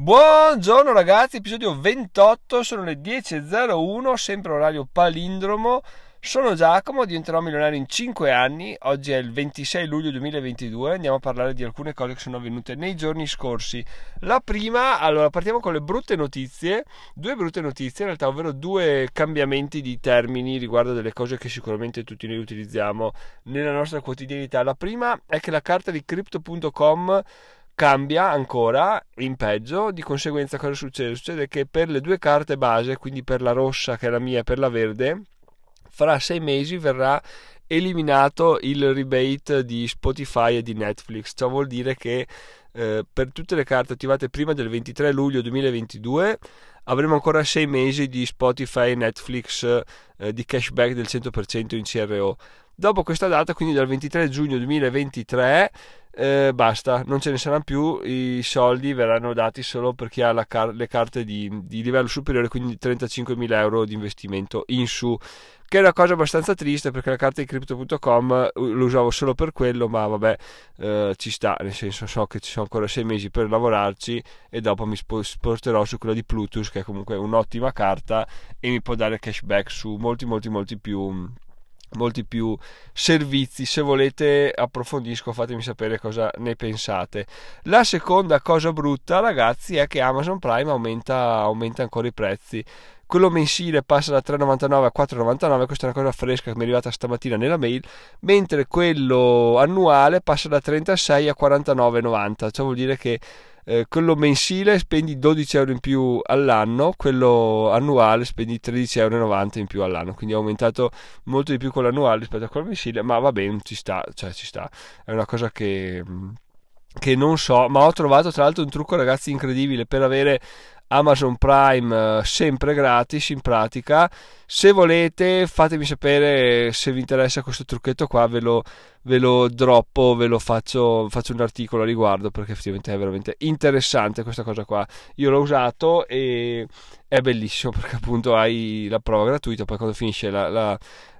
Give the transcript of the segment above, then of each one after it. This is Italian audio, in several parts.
Buongiorno ragazzi, episodio 28, sono le 10.01, sempre orario palindromo. Sono Giacomo, diventerò milionario in 5 anni. Oggi è il 26 luglio 2022. Andiamo a parlare di alcune cose che sono avvenute nei giorni scorsi. La prima, allora, partiamo con le brutte notizie. Due brutte notizie, in realtà, ovvero due cambiamenti di termini riguardo delle cose che sicuramente tutti noi utilizziamo nella nostra quotidianità. La prima è che la carta di crypto.com cambia ancora in peggio, di conseguenza cosa succede? Succede che per le due carte base, quindi per la rossa che è la mia e per la verde, fra sei mesi verrà eliminato il rebate di Spotify e di Netflix. Ciò vuol dire che eh, per tutte le carte attivate prima del 23 luglio 2022 avremo ancora sei mesi di Spotify e Netflix eh, di cashback del 100% in CRO. Dopo questa data, quindi dal 23 giugno 2023, eh, basta, non ce ne saranno più, i soldi verranno dati solo per chi ha car- le carte di, di, livello superiore, quindi 35.000 euro di investimento in su, che è una cosa abbastanza triste perché la carta di crypto.com eh, lo usavo solo per quello, ma vabbè, eh, ci sta, nel senso so che ci sono ancora 6 mesi per lavorarci e dopo mi sposterò su quella di Plutus, che è comunque un'ottima carta e mi può dare cashback su molti, molti, molti più molti più servizi. Se volete approfondisco fatemi sapere cosa ne pensate. La seconda cosa brutta ragazzi è che Amazon Prime aumenta, aumenta ancora i prezzi. Quello mensile passa da 3,99 a 4,99 questa è una cosa fresca che mi è arrivata stamattina nella mail mentre quello annuale passa da 36 a 49,90 ciò vuol dire che eh, quello mensile spendi 12 euro in più all'anno, quello annuale spendi 13,90 euro in più all'anno, quindi è aumentato molto di più quello annuale rispetto a quello mensile, ma va bene, ci sta, cioè ci sta, è una cosa che, che non so, ma ho trovato tra l'altro un trucco ragazzi incredibile per avere Amazon Prime eh, sempre gratis in pratica. Se volete fatemi sapere se vi interessa questo trucchetto qua ve lo, ve lo droppo ve lo faccio, faccio un articolo a riguardo perché effettivamente è veramente interessante questa cosa qua. Io l'ho usato e è bellissimo perché appunto hai la prova gratuita poi quando finisce la, la,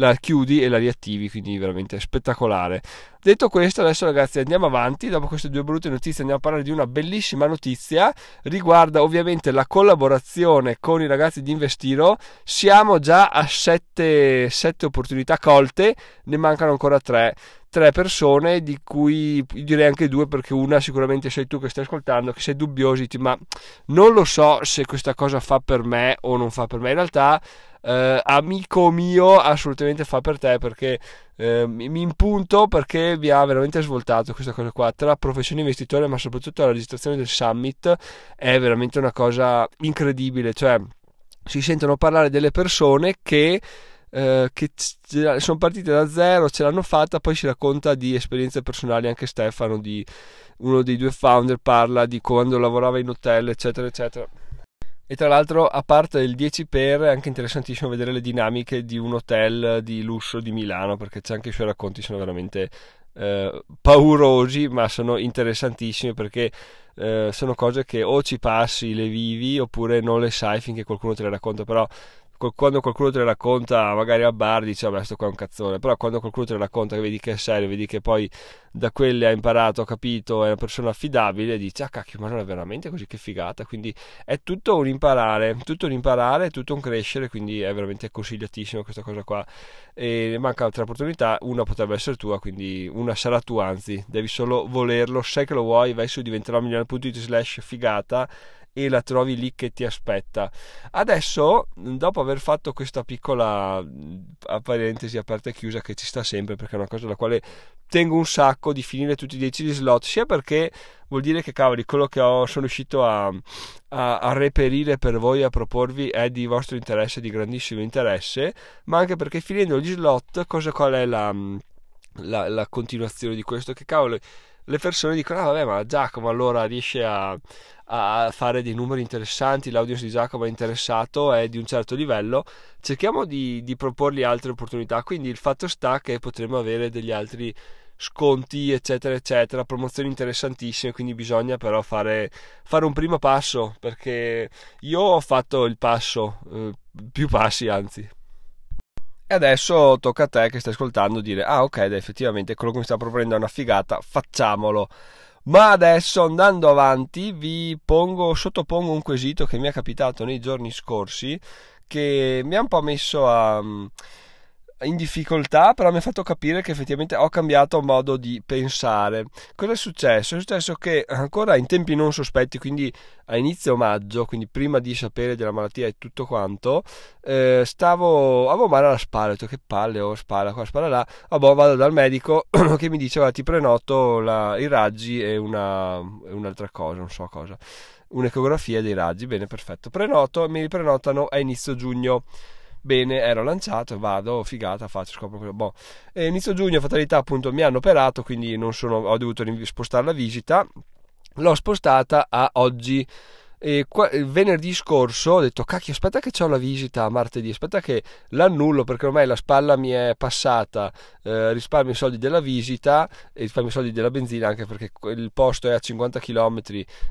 la chiudi e la riattivi quindi veramente spettacolare. Detto questo adesso ragazzi andiamo avanti. Dopo queste due brutte notizie andiamo a parlare di una bellissima notizia. Riguarda ovviamente la collaborazione con i ragazzi di Investiro. Siamo già a 7, 7 opportunità colte, ne mancano ancora 3 tre persone di cui direi anche due perché una sicuramente sei tu che stai ascoltando che sei dubbiosi ma non lo so se questa cosa fa per me o non fa per me. In realtà eh, amico mio assolutamente fa per te perché eh, mi impunto perché vi ha veramente svoltato questa cosa qua. Tra professione investitore ma soprattutto la registrazione del summit è veramente una cosa incredibile. Cioè si sentono parlare delle persone che, eh, che sono partite da zero, ce l'hanno fatta, poi si racconta di esperienze personali, anche Stefano, di uno dei due founder, parla di quando lavorava in hotel, eccetera, eccetera. E tra l'altro, a parte il 10 per, è anche interessantissimo vedere le dinamiche di un hotel di lusso di Milano, perché c'è anche i suoi racconti, sono veramente eh, paurosi, ma sono interessantissimi perché eh, sono cose che o ci passi, le vivi, oppure non le sai finché qualcuno te le racconta. Però quando qualcuno te le racconta magari a bar dice vabbè sto qua è un cazzone. Però quando qualcuno te le racconta che vedi che è serio vedi che poi da quelle ha imparato ha capito è una persona affidabile dici ah cacchio ma non è veramente così che figata? Quindi è tutto un imparare tutto un imparare tutto un crescere quindi è veramente consigliatissimo questa cosa qua. E manca altre opportunità una potrebbe essere tua quindi una sarà tua anzi devi solo volerlo sai che lo vuoi vai su diventerò milione.it slash figata e la trovi lì che ti aspetta. Adesso, dopo aver fatto questa piccola parentesi aperta e chiusa che ci sta sempre perché è una cosa alla quale tengo un sacco di finire tutti i 10 slot, sia perché vuol dire che cavoli, quello che ho, sono riuscito a, a, a reperire per voi, a proporvi è di vostro interesse, di grandissimo interesse, ma anche perché finendo gli slot, cosa qual è la, la, la continuazione di questo? Che cavolo le persone dicono: Ah, vabbè, ma Giacomo allora riesce a, a fare dei numeri interessanti. L'audience di Giacomo è interessato, è di un certo livello. Cerchiamo di, di proporgli altre opportunità. Quindi il fatto sta che potremo avere degli altri sconti, eccetera, eccetera, promozioni interessantissime. Quindi bisogna però fare, fare un primo passo perché io ho fatto il passo, eh, più passi anzi. E adesso tocca a te che stai ascoltando dire: Ah, ok, dai, effettivamente quello che mi sta proponendo è una figata, facciamolo. Ma adesso andando avanti vi pongo, sottopongo un quesito che mi è capitato nei giorni scorsi che mi ha un po' messo a in difficoltà, però mi ha fatto capire che effettivamente ho cambiato modo di pensare. Cosa è successo? È successo che ancora in tempi non sospetti, quindi a inizio maggio, quindi prima di sapere della malattia e tutto quanto, eh, stavo, avevo male alla spalla, ho detto che palle ho spalla qua, spalla là, vabbè vado dal medico che mi diceva ti prenoto la, i raggi e una, un'altra cosa, non so cosa, un'ecografia dei raggi, bene perfetto, prenoto, mi riprenotano a inizio giugno bene, ero lanciato, vado, figata, faccio, scopro quello. Boh. E inizio giugno, fatalità, appunto, mi hanno operato, quindi sono, ho dovuto spostare la visita. L'ho spostata a oggi e qua, venerdì scorso ho detto cacchio aspetta che ho la visita martedì aspetta che l'annullo perché ormai la spalla mi è passata eh, risparmio i soldi della visita e risparmio i soldi della benzina anche perché il posto è a 50 km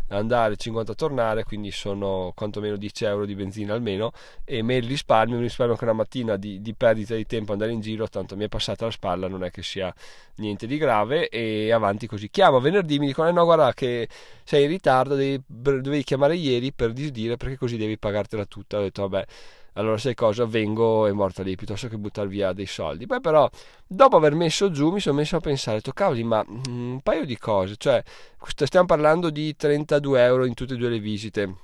andare 50 tornare quindi sono quantomeno 10 euro di benzina almeno e me il risparmio mi risparmio anche una mattina di, di perdita di tempo andare in giro tanto mi è passata la spalla non è che sia niente di grave e avanti così. Chiamo venerdì mi dicono eh no guarda che sei in ritardo devi, dovevi chiamare ieri per disdire perché così devi pagartela tutta. Ho detto, vabbè, allora sai cosa, vengo e morta lì piuttosto che buttare via dei soldi. Poi però, dopo aver messo giù, mi sono messo a pensare, ho detto, cavoli, ma mm, un paio di cose, cioè, stiamo parlando di 32 euro in tutte e due le visite.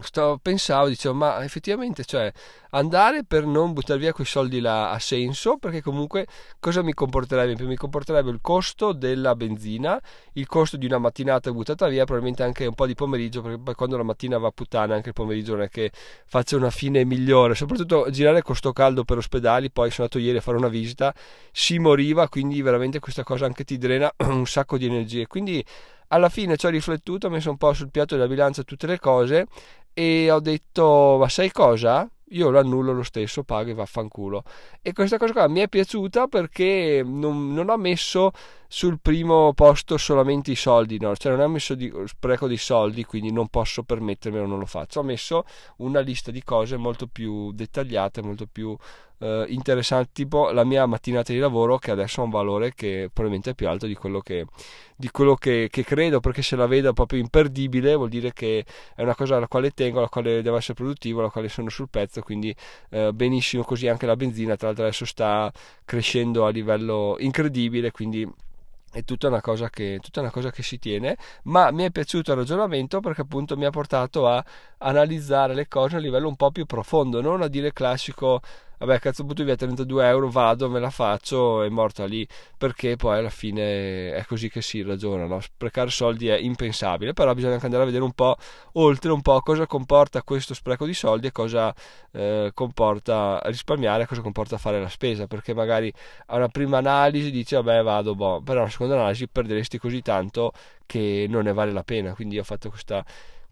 Sto, pensavo, dicevo, ma effettivamente, cioè, andare per non buttare via quei soldi là ha senso? Perché comunque cosa mi comporterebbe? Mi comporterebbe il costo della benzina, il costo di una mattinata buttata via, probabilmente anche un po' di pomeriggio perché poi quando la mattina va puttana anche il pomeriggio non è che faccia una fine migliore, soprattutto girare con sto caldo per ospedali, poi sono andato ieri a fare una visita, si moriva, quindi veramente questa cosa anche ti drena un sacco di energie, quindi alla fine ci ho riflettuto, ho messo un po' sul piatto della bilancia tutte le cose e ho detto ma sai cosa? io lo annullo lo stesso, pago e vaffanculo. E questa cosa qua mi è piaciuta perché non, non ho messo sul primo posto solamente i soldi, no? cioè non ho messo di, spreco di soldi, quindi non posso permettermelo, non lo faccio. Ho messo una lista di cose molto più dettagliate, molto più eh, interessanti, tipo la mia mattinata di lavoro che adesso ha un valore che probabilmente è più alto di quello che, di quello che, che credo, perché se la vedo proprio imperdibile vuol dire che è una cosa alla quale tengo, alla quale devo essere produttivo, alla quale sono sul pezzo, quindi eh, benissimo così anche la benzina, tra l'altro adesso sta crescendo a livello incredibile, quindi è tutta una, cosa che, tutta una cosa che si tiene, ma mi è piaciuto il ragionamento perché appunto mi ha portato a analizzare le cose a livello un po' più profondo, non a dire classico vabbè cazzo butto via 32 euro vado me la faccio è morta lì. Perché poi alla fine è così che si ragiona no? sprecare soldi è impensabile però bisogna anche andare a vedere un po' oltre un po' cosa comporta questo spreco di soldi e cosa eh, comporta risparmiare cosa comporta fare la spesa. Perché magari a una prima analisi dici vabbè vado boh. Però a una seconda analisi perderesti così tanto che non ne vale la pena. Quindi ho fatto questa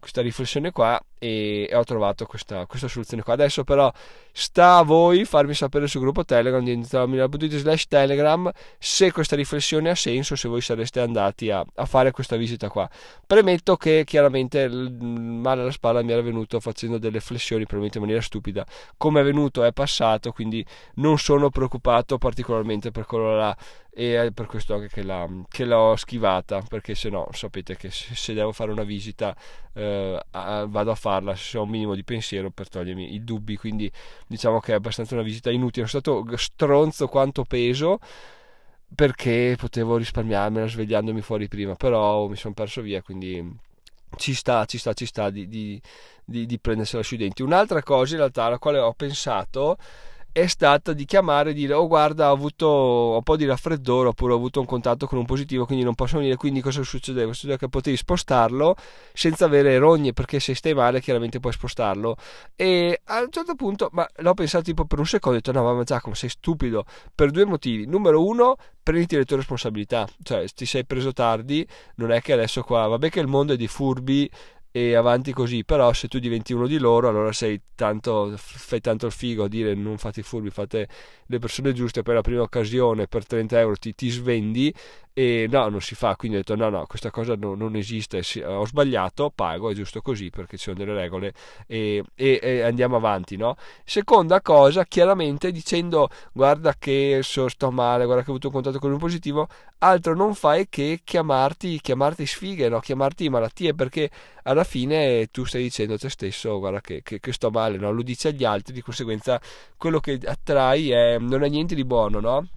questa riflessione qua e, ho trovato questa, questa, soluzione qua. Adesso però sta a voi farmi sapere sul gruppo Telegram di entrare.it slash Telegram se questa riflessione ha senso, se voi sareste andati a, a, fare questa visita qua. Premetto che chiaramente il male alla spalla mi era venuto facendo delle flessioni, probabilmente in maniera stupida. Come è venuto è passato, quindi non sono preoccupato particolarmente per quello là e è per questo anche che, la, che l'ho schivata perché se no sapete che se, devo fare una visita eh, vado a farla se ho un minimo di pensiero per togliermi i dubbi quindi diciamo che è abbastanza una visita inutile. Sono stato stronzo quanto peso perché potevo risparmiarmela svegliandomi fuori prima però mi sono perso via quindi ci sta, ci sta, ci sta di, di, di, di prendersela sui denti. Un'altra cosa in realtà alla quale ho pensato è stata di chiamare e dire oh guarda ho avuto un po' di raffreddore oppure ho avuto un contatto con un positivo quindi non posso venire quindi cosa succedeva? succedeva che potevi spostarlo senza avere rogne perché se stai male chiaramente puoi spostarlo. E a un certo punto ma l'ho pensato tipo per un secondo ho detto no ma Giacomo sei stupido. Per due motivi. Numero uno prenditi le tue responsabilità. Cioè ti sei preso tardi non è che adesso qua vabbè che il mondo è di furbi e avanti così. Però se tu diventi uno di loro, allora sei tanto, fai tanto il figo a dire non fate i furbi, fate le persone giuste per la prima occasione per 30 euro ti, ti svendi e no, non si fa, quindi ho detto no, no, questa cosa no, non esiste, ho sbagliato, pago, è giusto così perché ci sono delle regole e, e, e, andiamo avanti, no? Seconda cosa, chiaramente dicendo guarda che so, sto male, guarda che ho avuto un contatto con un positivo, altro non fai che chiamarti, chiamarti sfighe, no? chiamarti malattie perché alla fine tu stai dicendo a te stesso guarda che, che, che sto male, no? lo dici agli altri, di conseguenza quello che attrai è, non è niente di buono, no?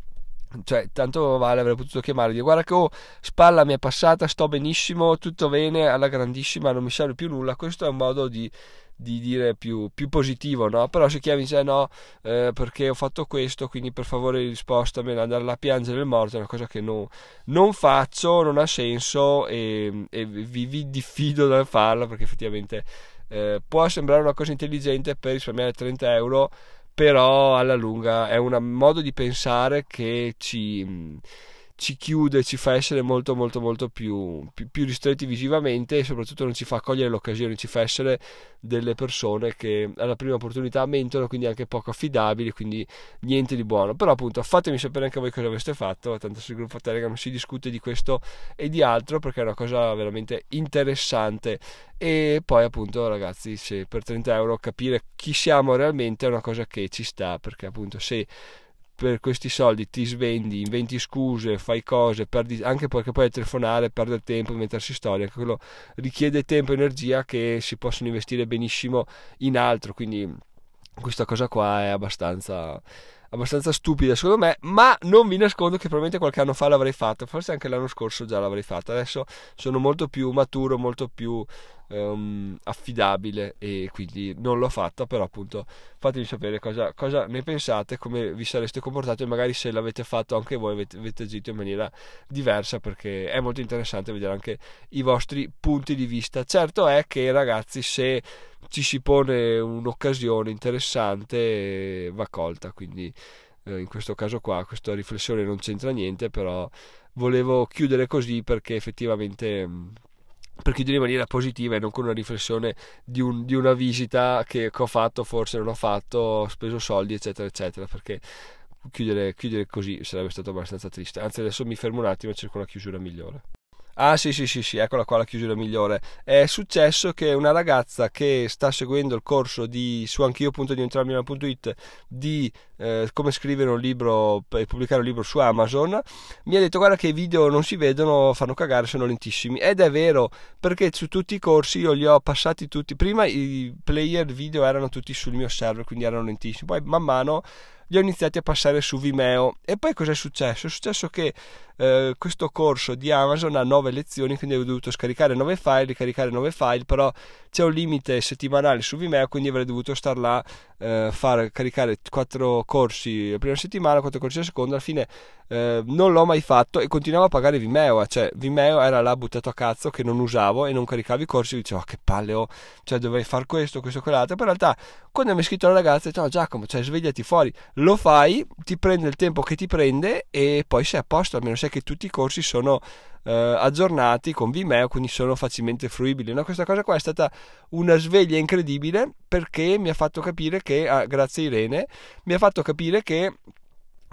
Cioè tanto vale avrei potuto chiamare dire guarda che oh, spalla mi è passata sto benissimo tutto bene alla grandissima non mi serve più nulla questo è un modo di, di dire più, più, positivo no? però se chiami dice no eh, perché ho fatto questo quindi per favore rispostamela andare a piangere il morto è una cosa che no, non faccio non ha senso e, e vi, vi, diffido dal farlo perché effettivamente eh, può sembrare una cosa intelligente per risparmiare 30 euro però alla lunga è un modo di pensare che ci ci chiude, ci fa essere molto molto molto più, più, più, ristretti visivamente e soprattutto non ci fa cogliere l'occasione, ci fa essere delle persone che alla prima opportunità mentono, quindi anche poco affidabili, quindi niente di buono. Però appunto fatemi sapere anche voi cosa aveste fatto, tanto sul gruppo Telegram si discute di questo e di altro perché è una cosa veramente interessante. E poi appunto ragazzi, se per 30 euro capire chi siamo realmente è una cosa che ci sta, perché appunto se per questi soldi ti svendi, inventi scuse, fai cose, perdi, anche perché poi telefonare, perdere tempo, inventarsi storie, anche quello richiede tempo e energia che si possono investire benissimo in altro, quindi questa cosa qua è abbastanza abbastanza stupida secondo me, ma non vi nascondo che probabilmente qualche anno fa l'avrei fatto, forse anche l'anno scorso già l'avrei fatto, adesso sono molto più maturo, molto più um, affidabile e quindi non l'ho fatta, però appunto fatemi sapere cosa, cosa, ne pensate, come vi sareste comportati e magari se l'avete fatto anche voi avete, avete agito in maniera diversa perché è molto interessante vedere anche i vostri punti di vista. Certo è che ragazzi se ci si pone un'occasione interessante va colta, quindi eh, in questo caso qua questa riflessione non c'entra niente, però volevo chiudere così perché effettivamente mm, per chiudere in maniera positiva e non con una riflessione di, un, di una visita che, che, ho fatto, forse non ho fatto, ho speso soldi, eccetera, eccetera, perché chiudere, chiudere così sarebbe stato abbastanza triste. Anzi, adesso mi fermo un attimo e cerco una chiusura migliore. Ah sì sì sì sì, eccola qua la chiusura migliore. È successo che una ragazza che sta seguendo il corso di su anch'io.diventarmilano.it di eh, come scrivere un libro e pubblicare un libro su Amazon mi ha detto guarda che i video non si vedono, fanno cagare, sono lentissimi. Ed è vero, perché su tutti i corsi io li ho passati tutti. Prima i player video erano tutti sul mio server, quindi erano lentissimi. Poi man mano li ho iniziati a passare su Vimeo. E poi cosa è successo? È successo che eh, questo corso di Amazon ha 9 lezioni, quindi ho dovuto scaricare 9 file, ricaricare 9 file, però c'è un limite settimanale su Vimeo, quindi avrei dovuto star là, eh, fare, caricare 4 corsi la prima settimana, 4 corsi la seconda, alla fine eh, non l'ho mai fatto e continuavo a pagare Vimeo, cioè Vimeo era là buttato a cazzo che non usavo e non caricavo i corsi, dicevo oh, che palle ho, cioè dovevi fare questo, questo, quell'altro, poi in realtà quando mi ha scritto la ragazza, detto no Giacomo, cioè svegliati fuori, lo fai, ti prende il tempo che ti prende e poi sei a posto, almeno sei che tutti i corsi sono eh, aggiornati con Vimeo, quindi sono facilmente fruibili. No? Questa cosa qua è stata una sveglia incredibile perché mi ha fatto capire che, ah, grazie Irene, mi ha fatto capire che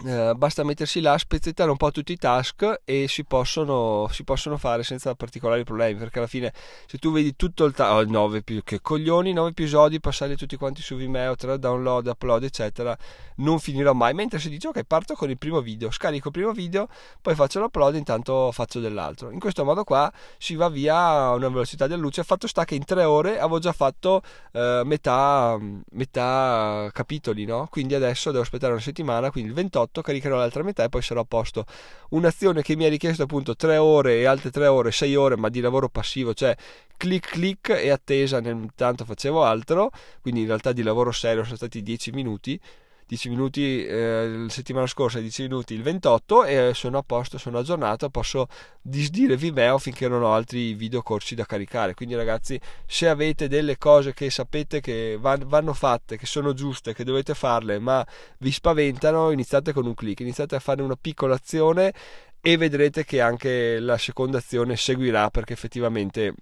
eh, basta mettersi là, spezzettare un po' tutti i task e si possono, si possono fare senza particolari problemi perché alla fine se tu vedi tutto il task, oh, 9 più che coglioni 9 episodi passarli tutti quanti su Vimeo tra download, upload eccetera non finirò mai. Mentre se dici ok parto con il primo video scarico il primo video poi faccio l'upload intanto faccio dell'altro. In questo modo qua si va via a una velocità della luce. Fatto sta che in tre ore avevo già fatto eh, metà, metà capitoli no? quindi adesso devo aspettare una settimana quindi il 28 18 caricherò l'altra metà e poi sarò a posto. Un'azione che mi ha richiesto appunto 3 ore e altre 3 ore 6 ore ma di lavoro passivo cioè clic clic e attesa nel tanto facevo altro quindi in realtà di lavoro serio sono stati 10 minuti 10 minuti eh, la settimana scorsa, 10 minuti il 28 e sono a posto, sono aggiornato, posso disdire Vimeo finché non ho altri video corsi da caricare. Quindi ragazzi, se avete delle cose che sapete che vanno fatte, che sono giuste, che dovete farle, ma vi spaventano, iniziate con un clic, iniziate a fare una piccola azione e vedrete che anche la seconda azione seguirà perché effettivamente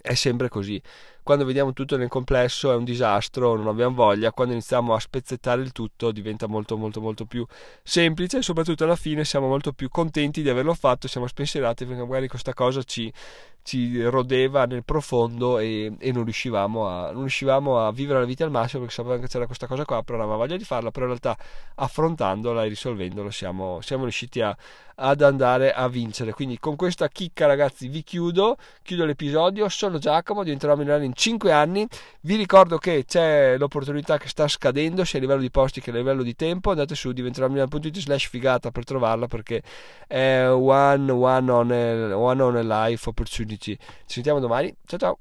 è sempre così quando vediamo tutto nel complesso è un disastro, non abbiamo voglia, quando iniziamo a spezzettare il tutto diventa molto molto molto più semplice e soprattutto alla fine siamo molto più contenti di averlo fatto, siamo spensierati perché magari questa cosa ci, ci rodeva nel profondo e, e non, riuscivamo a, non, riuscivamo a, vivere la vita al massimo perché sapevamo che c'era questa cosa qua, però non avevamo voglia di farla, però in realtà affrontandola e risolvendola siamo, siamo riusciti a, ad andare a vincere. Quindi con questa chicca ragazzi vi chiudo, chiudo l'episodio, sono Giacomo, diventerò milionario in 5 anni, vi ricordo che c'è l'opportunità che sta scadendo sia a livello di posti che a livello di tempo, andate su diventeròmilionario.it slash figata per trovarla perché è one, one, on a, one on a life opportunity. Ci sentiamo domani, ciao ciao!